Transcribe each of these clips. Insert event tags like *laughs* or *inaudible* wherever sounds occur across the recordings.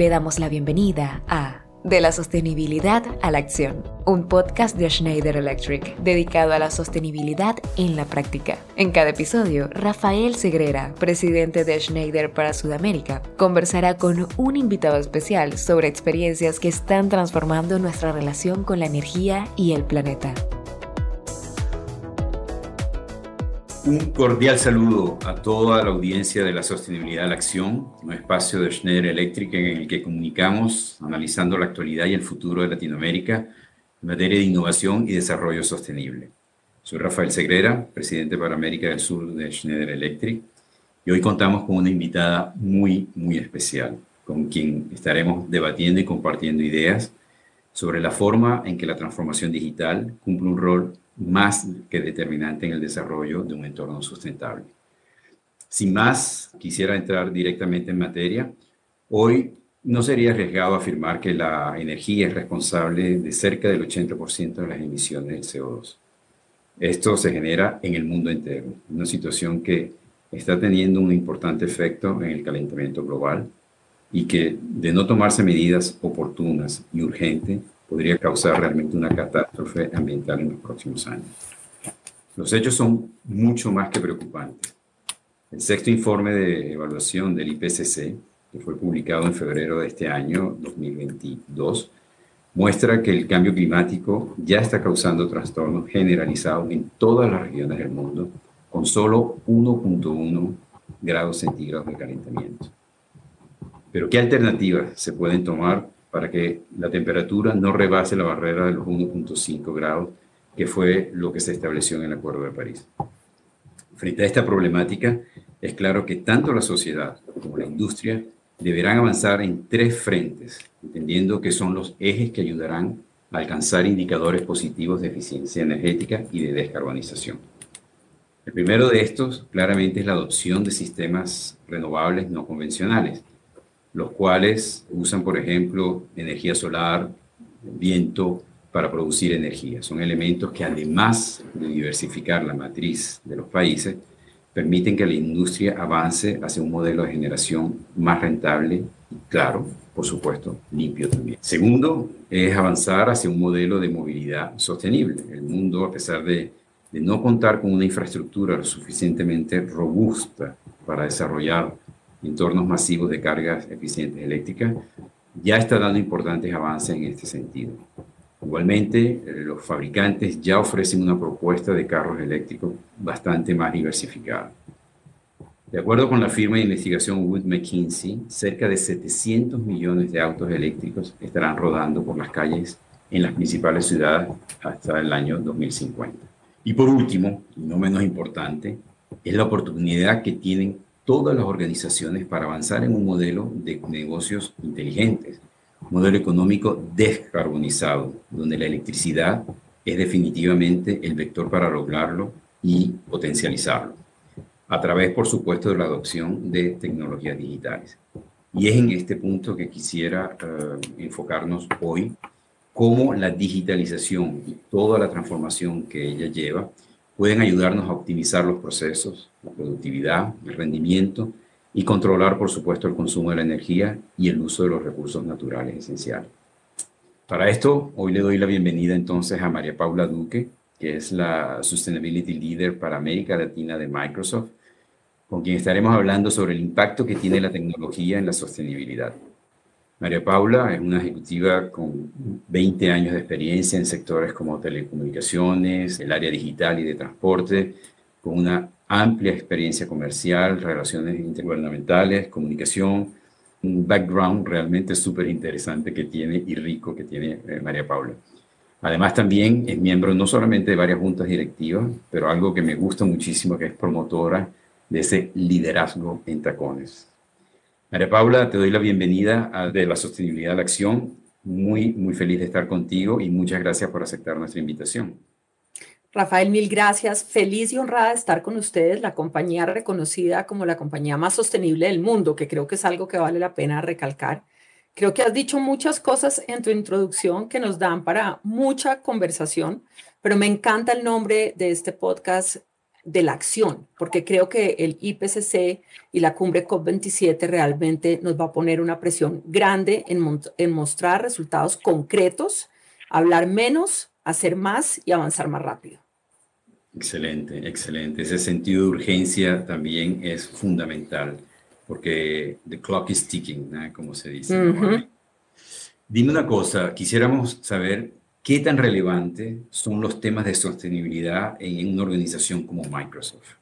Le damos la bienvenida a De la sostenibilidad a la acción, un podcast de Schneider Electric dedicado a la sostenibilidad en la práctica. En cada episodio, Rafael Segrera, presidente de Schneider para Sudamérica, conversará con un invitado especial sobre experiencias que están transformando nuestra relación con la energía y el planeta. Un cordial saludo a toda la audiencia de la Sostenibilidad a la Acción, un espacio de Schneider Electric en el que comunicamos analizando la actualidad y el futuro de Latinoamérica en materia de innovación y desarrollo sostenible. Soy Rafael Segrera, presidente para América del Sur de Schneider Electric, y hoy contamos con una invitada muy, muy especial, con quien estaremos debatiendo y compartiendo ideas sobre la forma en que la transformación digital cumple un rol más que determinante en el desarrollo de un entorno sustentable. Sin más, quisiera entrar directamente en materia. Hoy no sería arriesgado afirmar que la energía es responsable de cerca del 80% de las emisiones de CO2. Esto se genera en el mundo entero, una situación que está teniendo un importante efecto en el calentamiento global y que, de no tomarse medidas oportunas y urgentes, podría causar realmente una catástrofe ambiental en los próximos años. Los hechos son mucho más que preocupantes. El sexto informe de evaluación del IPCC, que fue publicado en febrero de este año 2022, muestra que el cambio climático ya está causando trastornos generalizados en todas las regiones del mundo, con solo 1.1 grados centígrados de calentamiento. Pero ¿qué alternativas se pueden tomar para que la temperatura no rebase la barrera de los 1.5 grados, que fue lo que se estableció en el Acuerdo de París. Frente a esta problemática, es claro que tanto la sociedad como la industria deberán avanzar en tres frentes, entendiendo que son los ejes que ayudarán a alcanzar indicadores positivos de eficiencia energética y de descarbonización. El primero de estos claramente es la adopción de sistemas renovables no convencionales, los cuales usan, por ejemplo, energía solar, viento, para producir energía. Son elementos que además de diversificar la matriz de los países, permiten que la industria avance hacia un modelo de generación más rentable y, claro, por supuesto, limpio también. Segundo, es avanzar hacia un modelo de movilidad sostenible. El mundo, a pesar de, no contar con una infraestructura lo suficientemente robusta para desarrollar entornos masivos de cargas eficientes eléctricas, ya está dando importantes avances en este sentido. Igualmente, eh, los fabricantes ya ofrecen una propuesta de carros eléctricos bastante más diversificada. De acuerdo con la firma de investigación Wood McKinsey, cerca de 700 millones de autos eléctricos estarán rodando por las calles en las principales ciudades hasta el año 2050. Y por último, y no menos importante, es la oportunidad que tienen todas las organizaciones para avanzar en un modelo de negocios inteligentes, un modelo económico descarbonizado, donde la electricidad es definitivamente el vector para lograrlo y potencializarlo, a través, por supuesto, de la adopción de tecnologías digitales. Y es en este punto que quisiera eh, enfocarnos hoy, cómo la digitalización y toda la transformación que ella lleva pueden ayudarnos a optimizar los procesos, la productividad, el rendimiento y controlar, por supuesto, el consumo de la energía y el uso de los recursos naturales esenciales. Para esto, hoy le doy la bienvenida entonces a María Paula Duque, que es la Sustainability Leader para América Latina de Microsoft, con quien estaremos hablando sobre el impacto que tiene la tecnología en la sostenibilidad. María Paula es una ejecutiva con 20 años de experiencia en sectores como telecomunicaciones, el área digital y de transporte, con una amplia experiencia comercial, relaciones intergubernamentales, comunicación, un background realmente súper interesante que tiene y rico que tiene eh, María Paula. Además también es miembro no solamente de varias juntas directivas, pero algo que me gusta muchísimo que es promotora de ese liderazgo en tacones. María Paula, te doy la bienvenida a de la sostenibilidad a la acción. Muy, muy feliz de estar contigo y muchas gracias por aceptar nuestra invitación. Rafael, mil gracias. Feliz y honrada de estar con ustedes, la compañía reconocida como la compañía más sostenible del mundo, que creo que es algo que vale la pena recalcar. Creo que has dicho muchas cosas en tu introducción que nos dan para mucha conversación, pero me encanta el nombre de este podcast, de la acción, porque creo que el IPCC y la cumbre COP27 realmente nos va a poner una presión grande en, en mostrar resultados concretos, hablar menos, hacer más y avanzar más rápido. Excelente, excelente. Ese sentido de urgencia también es fundamental, porque the clock is ticking, como se dice. Dime una cosa, quisiéramos saber qué tan relevante son los temas de sostenibilidad en una organización como Microsoft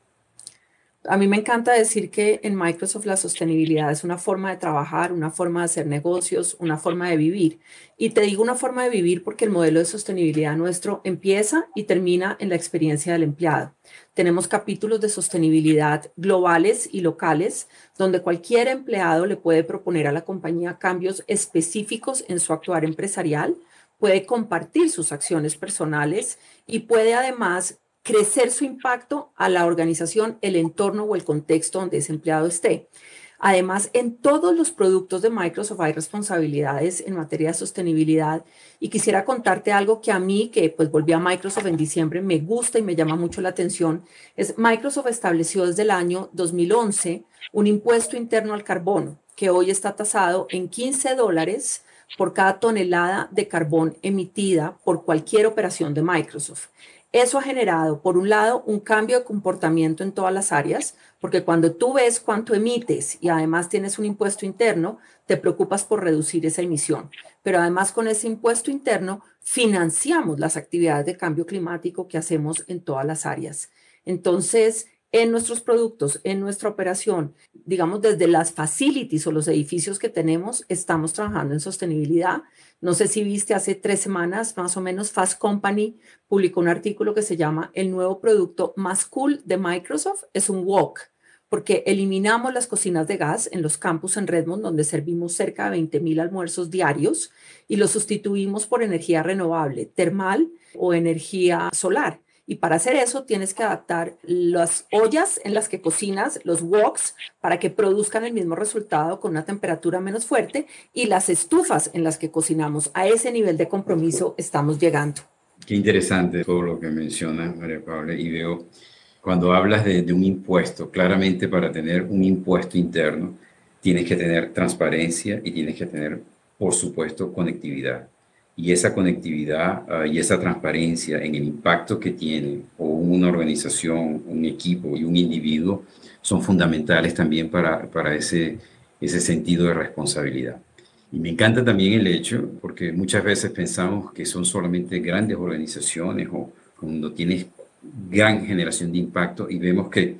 a mí me encanta decir que en Microsoft la sostenibilidad es una forma de trabajar, una forma de hacer negocios, una forma de vivir. Y te digo una forma de vivir porque el modelo de sostenibilidad nuestro empieza y termina en la experiencia del empleado. Tenemos capítulos de sostenibilidad globales y locales donde cualquier empleado le puede proponer a la compañía cambios específicos en su actuar empresarial, puede compartir sus acciones personales y puede además crecer su impacto a la organización, el entorno o el contexto donde ese empleado esté. Además, en todos los productos de Microsoft hay responsabilidades en materia de sostenibilidad y quisiera contarte algo que a mí, que pues volví a Microsoft en diciembre, me gusta y me llama mucho la atención. Es Microsoft estableció desde el año 2011 un impuesto interno al carbono que hoy está tasado en 15 dólares por cada tonelada de carbón emitida por cualquier operación de Microsoft. Eso ha generado, por un lado, un cambio de comportamiento en todas las áreas, porque cuando tú ves cuánto emites y además tienes un impuesto interno, te preocupas por reducir esa emisión. Pero además con ese impuesto interno financiamos las actividades de cambio climático que hacemos en todas las áreas. Entonces, en nuestros productos, en nuestra operación, digamos desde las facilities o los edificios que tenemos, estamos trabajando en sostenibilidad. No sé si viste hace tres semanas, más o menos, Fast Company publicó un artículo que se llama El nuevo producto más cool de Microsoft es un Wok, porque eliminamos las cocinas de gas en los campus en Redmond, donde servimos cerca de 20 mil almuerzos diarios, y los sustituimos por energía renovable, termal o energía solar. Y para hacer eso tienes que adaptar las ollas en las que cocinas, los woks, para que produzcan el mismo resultado con una temperatura menos fuerte y las estufas en las que cocinamos. A ese nivel de compromiso estamos llegando. Qué interesante todo lo que menciona María Paula y veo cuando hablas de, de un impuesto, claramente para tener un impuesto interno tienes que tener transparencia y tienes que tener, por supuesto, conectividad y esa conectividad ah, y esa transparencia en el impacto que tiene una organización, un equipo y un individuo son fundamentales también para, para ese, ese sentido de responsabilidad. Y me encanta también el hecho, porque muchas veces pensamos que son solamente grandes organizaciones o cuando tienes gran generación de impacto y vemos que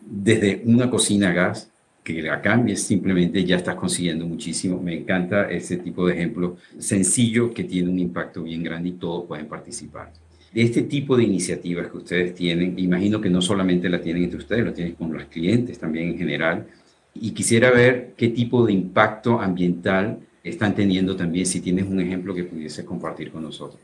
desde una cocina a gas que la cambies, simplemente ya estás consiguiendo muchísimo. Me encanta ese tipo de ejemplo sencillo que tiene un impacto bien grande y todos pueden participar. De este tipo de iniciativas que ustedes tienen, imagino que no solamente la tienen entre ustedes, lo tienen con los clientes también en general. Y quisiera ver qué tipo de impacto ambiental están teniendo también, si tienes un ejemplo que pudiese compartir con nosotros.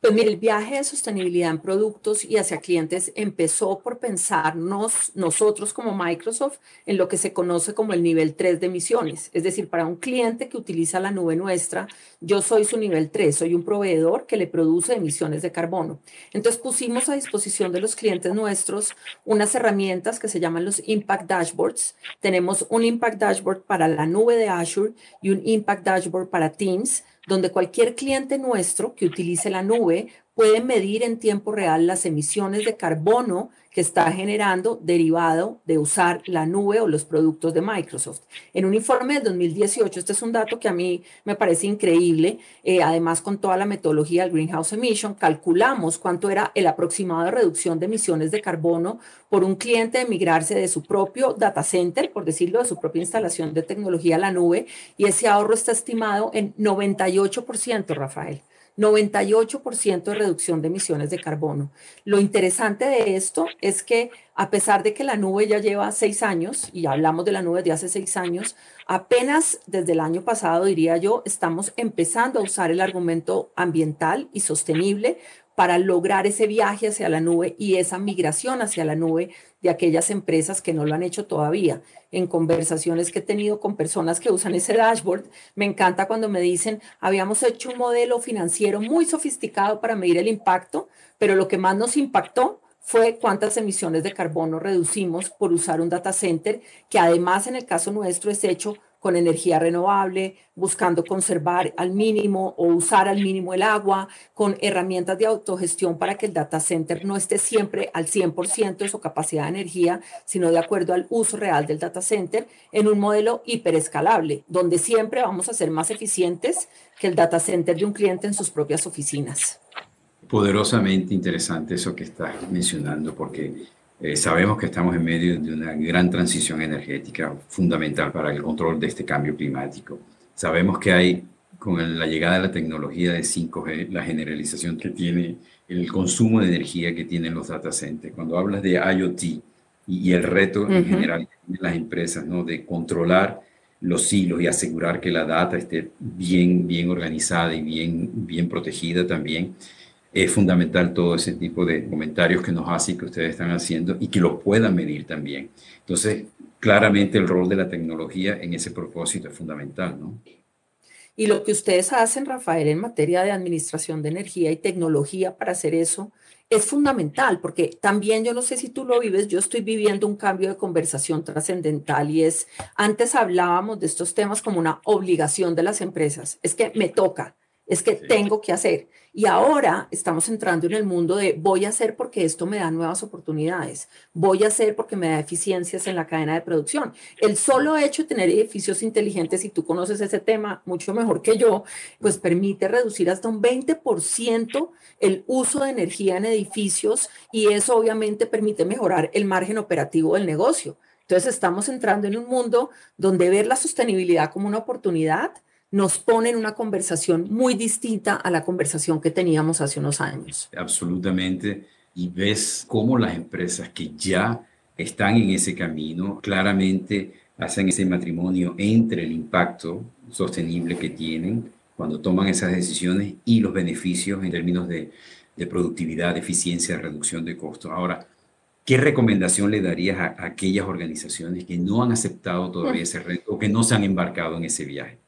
Pues mire, el viaje de sostenibilidad en productos y hacia clientes empezó por pensarnos nosotros como Microsoft en lo que se conoce como el nivel 3 de emisiones. Es decir, para un cliente que utiliza la nube nuestra, yo soy su nivel 3, soy un proveedor que le produce emisiones de carbono. Entonces pusimos a disposición de los clientes nuestros unas herramientas que se llaman los Impact Dashboards. Tenemos un Impact Dashboard para la nube de Azure y un Impact Dashboard para Teams donde cualquier cliente nuestro que utilice la nube puede medir en tiempo real las emisiones de carbono que está generando derivado de usar la nube o los productos de Microsoft. En un informe de 2018, este es un dato que a mí me parece increíble, eh, además con toda la metodología del Greenhouse Emission, calculamos cuánto era el aproximado de reducción de emisiones de carbono por un cliente de migrarse de su propio data center, por decirlo, de su propia instalación de tecnología a la nube, y ese ahorro está estimado en 98%, Rafael. 98% de reducción de emisiones de carbono. Lo interesante de esto es que a pesar de que la nube ya lleva seis años, y hablamos de la nube de hace seis años, apenas desde el año pasado, diría yo, estamos empezando a usar el argumento ambiental y sostenible para lograr ese viaje hacia la nube y esa migración hacia la nube de aquellas empresas que no lo han hecho todavía. En conversaciones que he tenido con personas que usan ese dashboard, me encanta cuando me dicen, habíamos hecho un modelo financiero muy sofisticado para medir el impacto, pero lo que más nos impactó fue cuántas emisiones de carbono reducimos por usar un data center, que además en el caso nuestro es hecho con energía renovable, buscando conservar al mínimo o usar al mínimo el agua, con herramientas de autogestión para que el data center no esté siempre al 100% de su capacidad de energía, sino de acuerdo al uso real del data center en un modelo hiperescalable, donde siempre vamos a ser más eficientes que el data center de un cliente en sus propias oficinas. Poderosamente interesante eso que estás mencionando, porque eh, sabemos que estamos en medio de una gran transición energética fundamental para el control de este cambio climático. Sabemos que hay, con la llegada de la tecnología de 5G, la generalización que tiene el consumo de energía que tienen los data centers. Cuando hablas de IoT y, el reto en general de las empresas, ¿no? De controlar los hilos y asegurar que la data esté bien, bien organizada y bien, bien protegida también es fundamental todo ese tipo de comentarios que nos hacen que ustedes están haciendo y que los puedan medir también. Entonces, claramente el rol de la tecnología en ese propósito es fundamental, ¿no? Y lo que ustedes hacen, Rafael, en materia de administración de energía y tecnología para hacer eso es fundamental, porque también yo no sé si tú lo vives, yo estoy viviendo un cambio de conversación trascendental y es, antes hablábamos de estos temas como una obligación de las empresas, es que me toca, es que tengo que hacer. Y ahora estamos entrando en el mundo de voy a hacer porque esto me da nuevas oportunidades, voy a hacer porque me da eficiencias en la cadena de producción. El solo hecho de tener edificios inteligentes, y tú conoces ese tema mucho mejor que yo, pues permite reducir hasta un 20% el uso de energía en edificios y eso obviamente permite mejorar el margen operativo del negocio. Entonces estamos entrando en un mundo donde ver la sostenibilidad como una oportunidad nos pone en una conversación muy distinta a la conversación que teníamos hace unos años. Absolutamente. Y ves cómo las empresas que ya están en ese camino claramente hacen ese matrimonio entre el impacto sostenible que tienen cuando toman esas decisiones y los beneficios en términos de, productividad, eficiencia, reducción de costos. Ahora, ¿qué recomendación le darías a, a aquellas organizaciones que no han aceptado todavía ese reto o que no se han embarcado en ese viaje?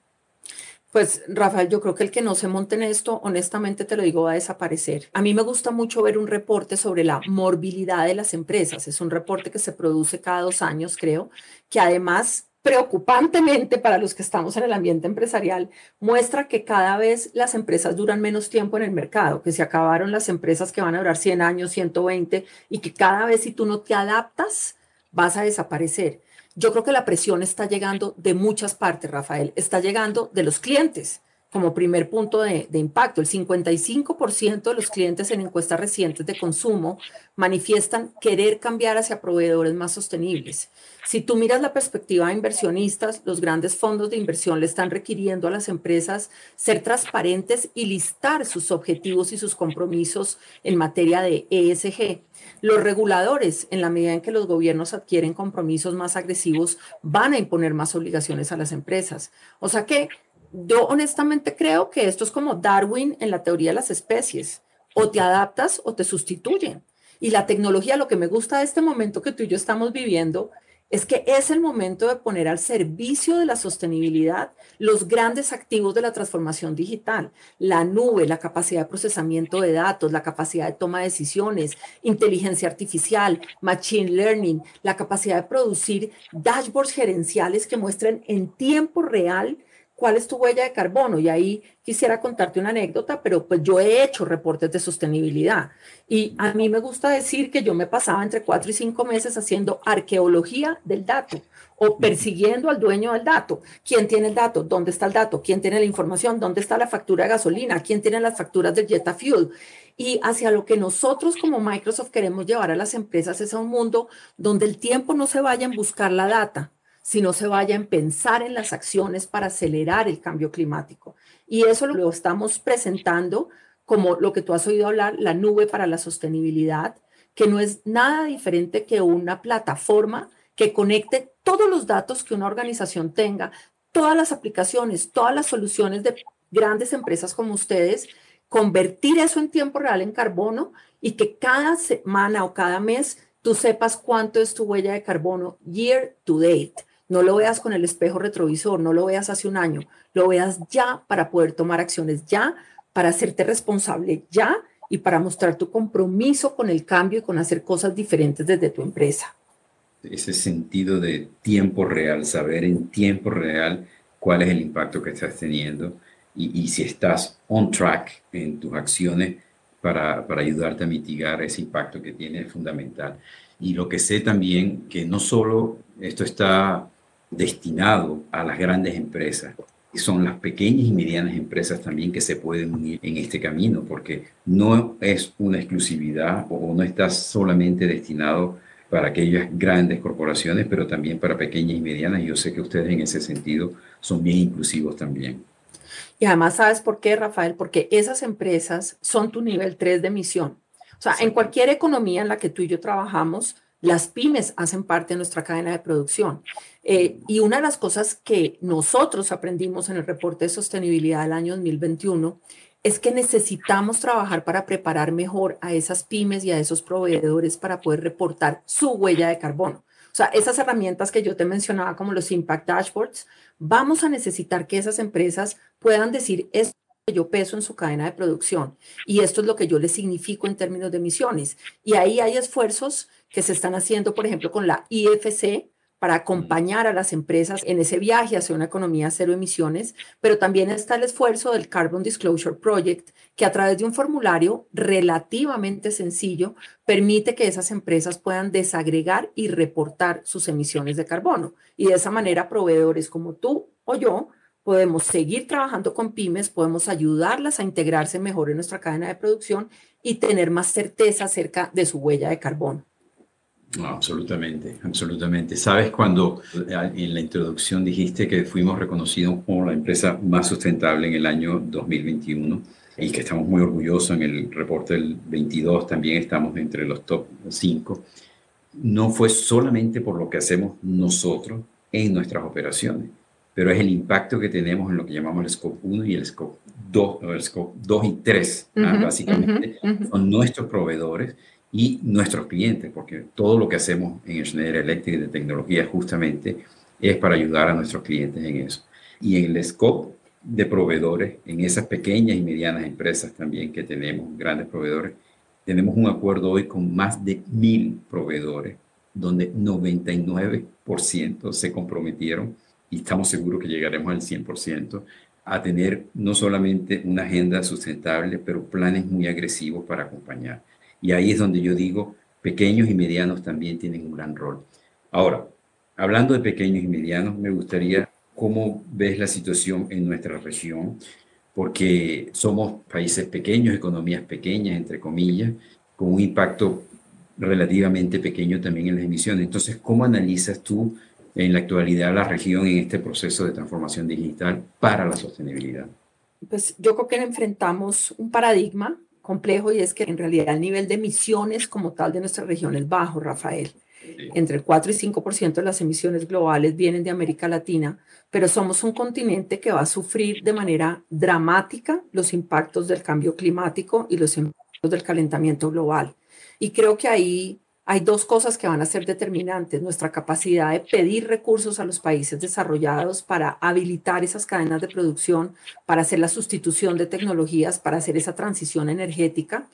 Pues Rafael, yo creo que el que no se monte en esto, honestamente te lo digo, va a desaparecer. A mí me gusta mucho ver un reporte sobre la morbilidad de las empresas. Es un reporte que se produce cada dos años, creo, que además preocupantemente para los que estamos en el ambiente empresarial, muestra que cada vez las empresas duran menos tiempo en el mercado, que se acabaron las empresas que van a durar 100 años, 120, y que cada vez si tú no te adaptas, vas a desaparecer. Yo creo que la presión está llegando de muchas partes, Rafael. Está llegando de los clientes como primer punto de, impacto. El 55% de los clientes en encuestas recientes de consumo manifiestan querer cambiar hacia proveedores más sostenibles. Si tú miras la perspectiva de inversionistas, los grandes fondos de inversión le están requiriendo a las empresas ser transparentes y listar sus objetivos y sus compromisos en materia de ESG. Los reguladores, en la medida en que los gobiernos adquieren compromisos más agresivos, van a imponer más obligaciones a las empresas. O sea que yo honestamente creo que esto es como Darwin en la teoría de las especies. O te adaptas o te sustituyen. Y la tecnología, lo que me gusta de este momento que tú y yo estamos viviendo, es que es el momento de poner al servicio de la sostenibilidad los grandes activos de la transformación digital, la nube, la capacidad de procesamiento de datos, la capacidad de toma de decisiones, inteligencia artificial, machine learning, la capacidad de producir dashboards gerenciales que muestren en tiempo real cuál es tu huella de carbono. Y ahí quisiera contarte una anécdota, pero pues yo he hecho reportes de sostenibilidad. Y a mí me gusta decir que yo me pasaba entre cuatro y cinco meses haciendo arqueología del dato o persiguiendo al dueño del dato. ¿Quién tiene el dato? ¿Dónde está el dato? ¿Quién tiene la información? ¿Dónde está la factura de gasolina? ¿Quién tiene las facturas del Jetta Fuel? Y hacia lo que nosotros como Microsoft queremos llevar a las empresas es a un mundo donde el tiempo no se vaya en buscar la data, sino se vaya en pensar en las acciones para acelerar el cambio climático. Y eso lo estamos presentando como lo que tú has oído hablar, la nube para la sostenibilidad, que no es nada diferente que una plataforma que conecte todos los datos que una organización tenga, todas las aplicaciones, todas las soluciones de grandes empresas como ustedes, convertir eso en tiempo real en carbono y que cada semana o cada mes tú sepas cuánto es tu huella de carbono year to date. No lo veas con el espejo retrovisor, no lo veas hace un año, lo veas ya para poder tomar acciones ya, para hacerte responsable ya y para mostrar tu compromiso con el cambio y con hacer cosas diferentes desde tu empresa. Ese sentido de tiempo real, saber en tiempo real cuál es el impacto que estás teniendo y, si estás on track en tus acciones para, ayudarte a mitigar ese impacto que tiene es fundamental. Y lo que sé también que no solo esto está destinado a las grandes empresas, son las pequeñas y medianas empresas también que se pueden unir en este camino, porque no es una exclusividad o no está solamente destinado para aquellas grandes corporaciones, pero también para pequeñas y medianas. Yo sé que ustedes en ese sentido son bien inclusivos también. Y además, ¿sabes por qué, Rafael? Porque esas empresas son tu nivel 3 de emisión. O sea, en cualquier economía en la que tú y yo trabajamos, las pymes hacen parte de nuestra cadena de producción. Eh, y una de las cosas que nosotros aprendimos en el reporte de sostenibilidad del año 2021 es que necesitamos trabajar para preparar mejor a esas pymes y a esos proveedores para poder reportar su huella de carbono. O sea, esas herramientas que yo te mencionaba como los Impact Dashboards, vamos a necesitar que esas empresas puedan decir esto yo peso en su cadena de producción y esto es lo que yo le significo en términos de emisiones. Y ahí hay esfuerzos que se están haciendo, por ejemplo, con la IFC para acompañar a las empresas en ese viaje hacia una economía cero emisiones, pero también está el esfuerzo del Carbon Disclosure Project, que a través de un formulario relativamente sencillo permite que esas empresas puedan desagregar y reportar sus emisiones de carbono. Y de esa manera, proveedores como tú o yo podemos seguir trabajando con pymes, podemos ayudarlas a integrarse mejor en nuestra cadena de producción y tener más certeza acerca de su huella de carbono. No, absolutamente, absolutamente. Sabes, cuando eh, en la introducción dijiste que fuimos reconocidos como la empresa más sustentable en el año 2021 y que estamos muy orgullosos en el reporte del 22, también estamos entre los top 5, no fue solamente por lo que hacemos nosotros en nuestras operaciones, pero es el impacto que tenemos en lo que llamamos el Scope 1 y el Scope 2, el Scope 2 y 3, ¿ah? básicamente son nuestros proveedores y nuestros clientes, porque todo lo que hacemos en Schneider Electric de tecnología justamente es para ayudar a nuestros clientes en eso. Y en el scope de proveedores, en esas pequeñas y medianas empresas también que tenemos, grandes proveedores, tenemos un acuerdo hoy con más de mil proveedores, donde 99% se comprometieron y estamos seguros que llegaremos al 100% a tener no solamente una agenda sustentable, pero planes muy agresivos para acompañar. Y ahí es donde yo digo, pequeños y medianos también tienen un gran rol. Ahora, hablando de pequeños y medianos, me gustaría cómo ves la situación en nuestra región, porque somos países pequeños, economías pequeñas, entre comillas, con un impacto relativamente pequeño también en las emisiones. Entonces, ¿cómo analizas tú en la actualidad la región en este proceso de transformación digital para la sostenibilidad? Pues yo creo que enfrentamos un paradigma complejo y es que en realidad el nivel de emisiones como tal de nuestra región es bajo, Rafael. Entre el 4 y 5% de las emisiones globales vienen de América Latina, pero somos un continente que va a sufrir de manera dramática los impactos del cambio climático y los impactos del calentamiento global. Y creo que ahí hay dos cosas que van a ser determinantes. Nuestra capacidad de pedir recursos a los países desarrollados para habilitar esas cadenas de producción, para hacer la sustitución de tecnologías, para hacer esa transición energética.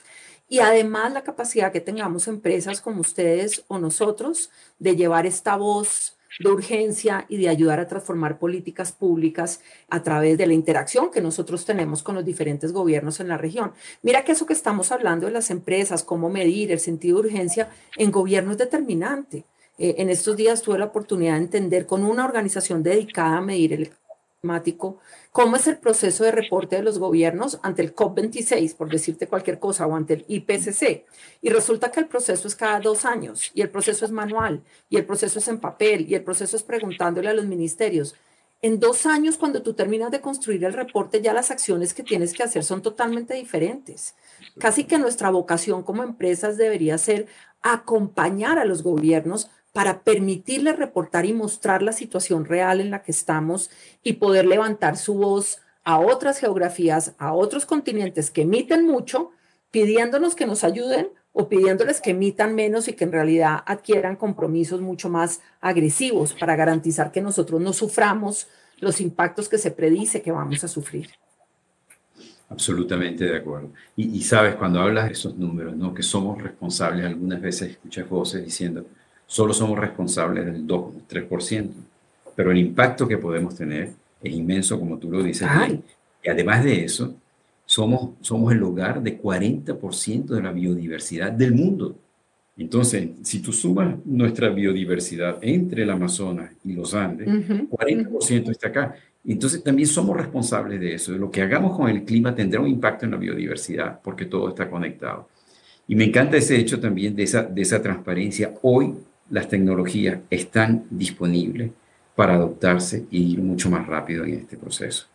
Y además la capacidad que tengamos empresas como ustedes o nosotros de llevar esta voz de urgencia y de ayudar a transformar políticas públicas a través de la interacción que nosotros tenemos con los diferentes gobiernos en la región. Mira que eso que estamos hablando de las empresas, cómo medir el sentido de urgencia en gobierno es determinante. Eh, en estos días tuve la oportunidad de entender con una organización dedicada a medir el cómo es el proceso de reporte de los gobiernos ante el COP26, por decirte cualquier cosa, o ante el IPCC. Y resulta que el proceso es cada dos años, y el proceso es manual, y el proceso es en papel, y el proceso es preguntándole a los ministerios. En dos años, cuando tú terminas de construir el reporte, ya las acciones que tienes que hacer son totalmente diferentes. Casi que nuestra vocación como empresas debería ser acompañar a los gobiernos para permitirle reportar y mostrar la situación real en la que estamos y poder levantar su voz a otras geografías, a otros continentes que emiten mucho, pidiéndonos que nos ayuden o pidiéndoles que emitan menos y que en realidad adquieran compromisos mucho más agresivos para garantizar que nosotros no suframos los impactos que se predice que vamos a sufrir. Absolutamente de acuerdo. Y, sabes, cuando hablas de esos números, ¿no? que somos responsables, algunas veces escuchas voces diciendo, solo somos responsables del 2, 3%, pero el impacto que podemos tener es inmenso, como tú lo dices. Y además de eso, somos, somos el hogar de 40% de la biodiversidad del mundo. Entonces, si tú sumas nuestra biodiversidad entre el Amazonas y los Andes, 40% está acá. Entonces, también somos responsables de eso. Lo que hagamos con el clima tendrá un impacto en la biodiversidad porque todo está conectado. Y me encanta ese hecho también de esa, de esa transparencia. Hoy las tecnologías están disponibles para adoptarse y ir mucho más rápido en este proceso.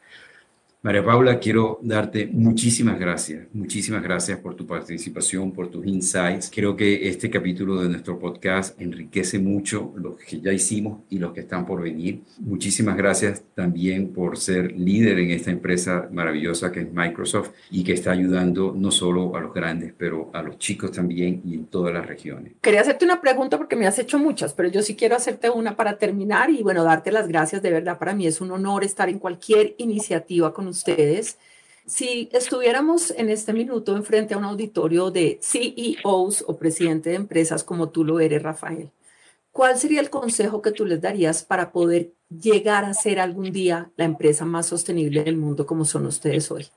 María Paula, quiero darte muchísimas gracias, muchísimas gracias por tu participación, por tus insights. Creo que este capítulo de nuestro podcast enriquece mucho lo que ya hicimos y los que están por venir. Muchísimas gracias también por ser líder en esta empresa maravillosa que es Microsoft y que está ayudando no solo a los grandes, pero a los chicos también y en todas las regiones. Quería hacerte una pregunta porque me has hecho muchas, pero yo sí quiero hacerte una para terminar y bueno, darte las gracias. De verdad, para mí es un honor estar en cualquier iniciativa con ustedes. Si estuviéramos en este minuto enfrente a un auditorio de CEOs o presidente de empresas como tú lo eres, Rafael, ¿cuál sería el consejo que tú les darías para poder llegar a ser algún día la empresa más sostenible del mundo como son ustedes hoy?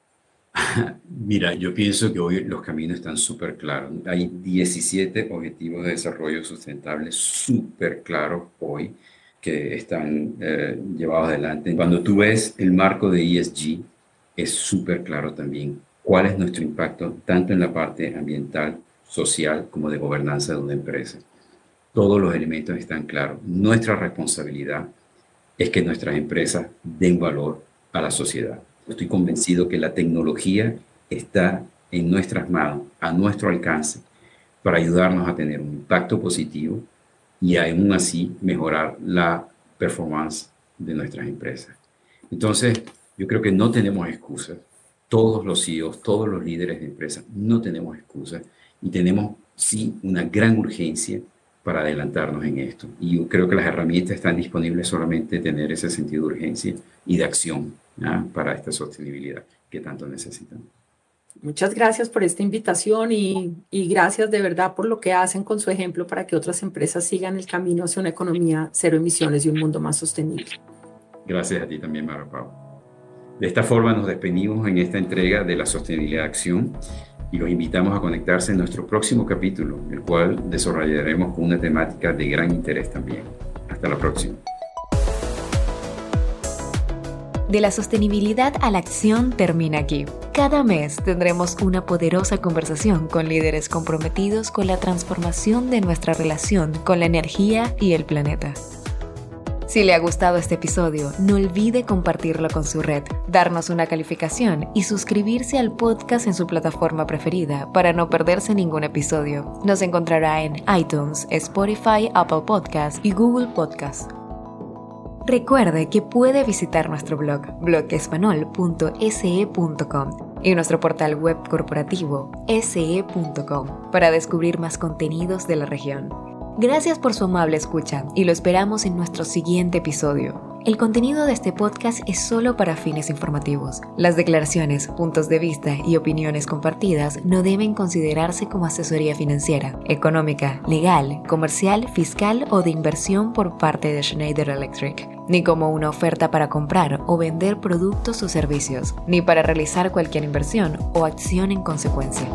*laughs* Mira, yo pienso que hoy los caminos están súper claros. Hay 17 objetivos de desarrollo sustentable súper claros hoy que están eh, llevados adelante. Cuando tú ves el marco de ESG, es súper claro también cuál es nuestro impacto tanto en la parte ambiental, social como de gobernanza de una empresa. Todos los elementos están claros. Nuestra responsabilidad es que nuestras empresas den valor a la sociedad. Estoy convencido que la tecnología está en nuestras manos, a nuestro alcance, para ayudarnos a tener un impacto positivo y aún así mejorar la performance de nuestras empresas. Entonces, yo creo que no tenemos excusas. Todos los CEOs, todos los líderes de empresas, no tenemos excusas y tenemos sí una gran urgencia para adelantarnos en esto. Y yo creo que las herramientas están disponibles solamente tener ese sentido de urgencia y de acción para esta sostenibilidad que tanto necesitamos. Muchas gracias por esta invitación y, y, gracias de verdad por lo que hacen con su ejemplo para que otras empresas sigan el camino hacia una economía cero emisiones y un mundo más sostenible. Gracias a ti también, Mara Pau. De esta forma nos despedimos en esta entrega de la sostenibilidad de acción y los invitamos a conectarse en nuestro próximo capítulo, el cual desarrollaremos con una temática de gran interés también. Hasta la próxima. De la sostenibilidad a la acción termina aquí. Cada mes tendremos una poderosa conversación con líderes comprometidos con la transformación de nuestra relación con la energía y el planeta. Si le ha gustado este episodio, no olvide compartirlo con su red, darnos una calificación y suscribirse al podcast en su plataforma preferida para no perderse ningún episodio. Nos encontrará en iTunes, Spotify, Apple Podcasts y Google Podcasts. Recuerde que puede visitar nuestro blog, blogespanol.se.com y nuestro portal web corporativo, se.com, para descubrir más contenidos de la región. Gracias por su amable escucha y lo esperamos en nuestro siguiente episodio. El contenido de este podcast es solo para fines informativos. Las declaraciones, puntos de vista y opiniones compartidas no deben considerarse como asesoría financiera, económica, legal, comercial, fiscal o de inversión por parte de Schneider Electric, ni como una oferta para comprar o vender productos o servicios, ni para realizar cualquier inversión o acción en consecuencia.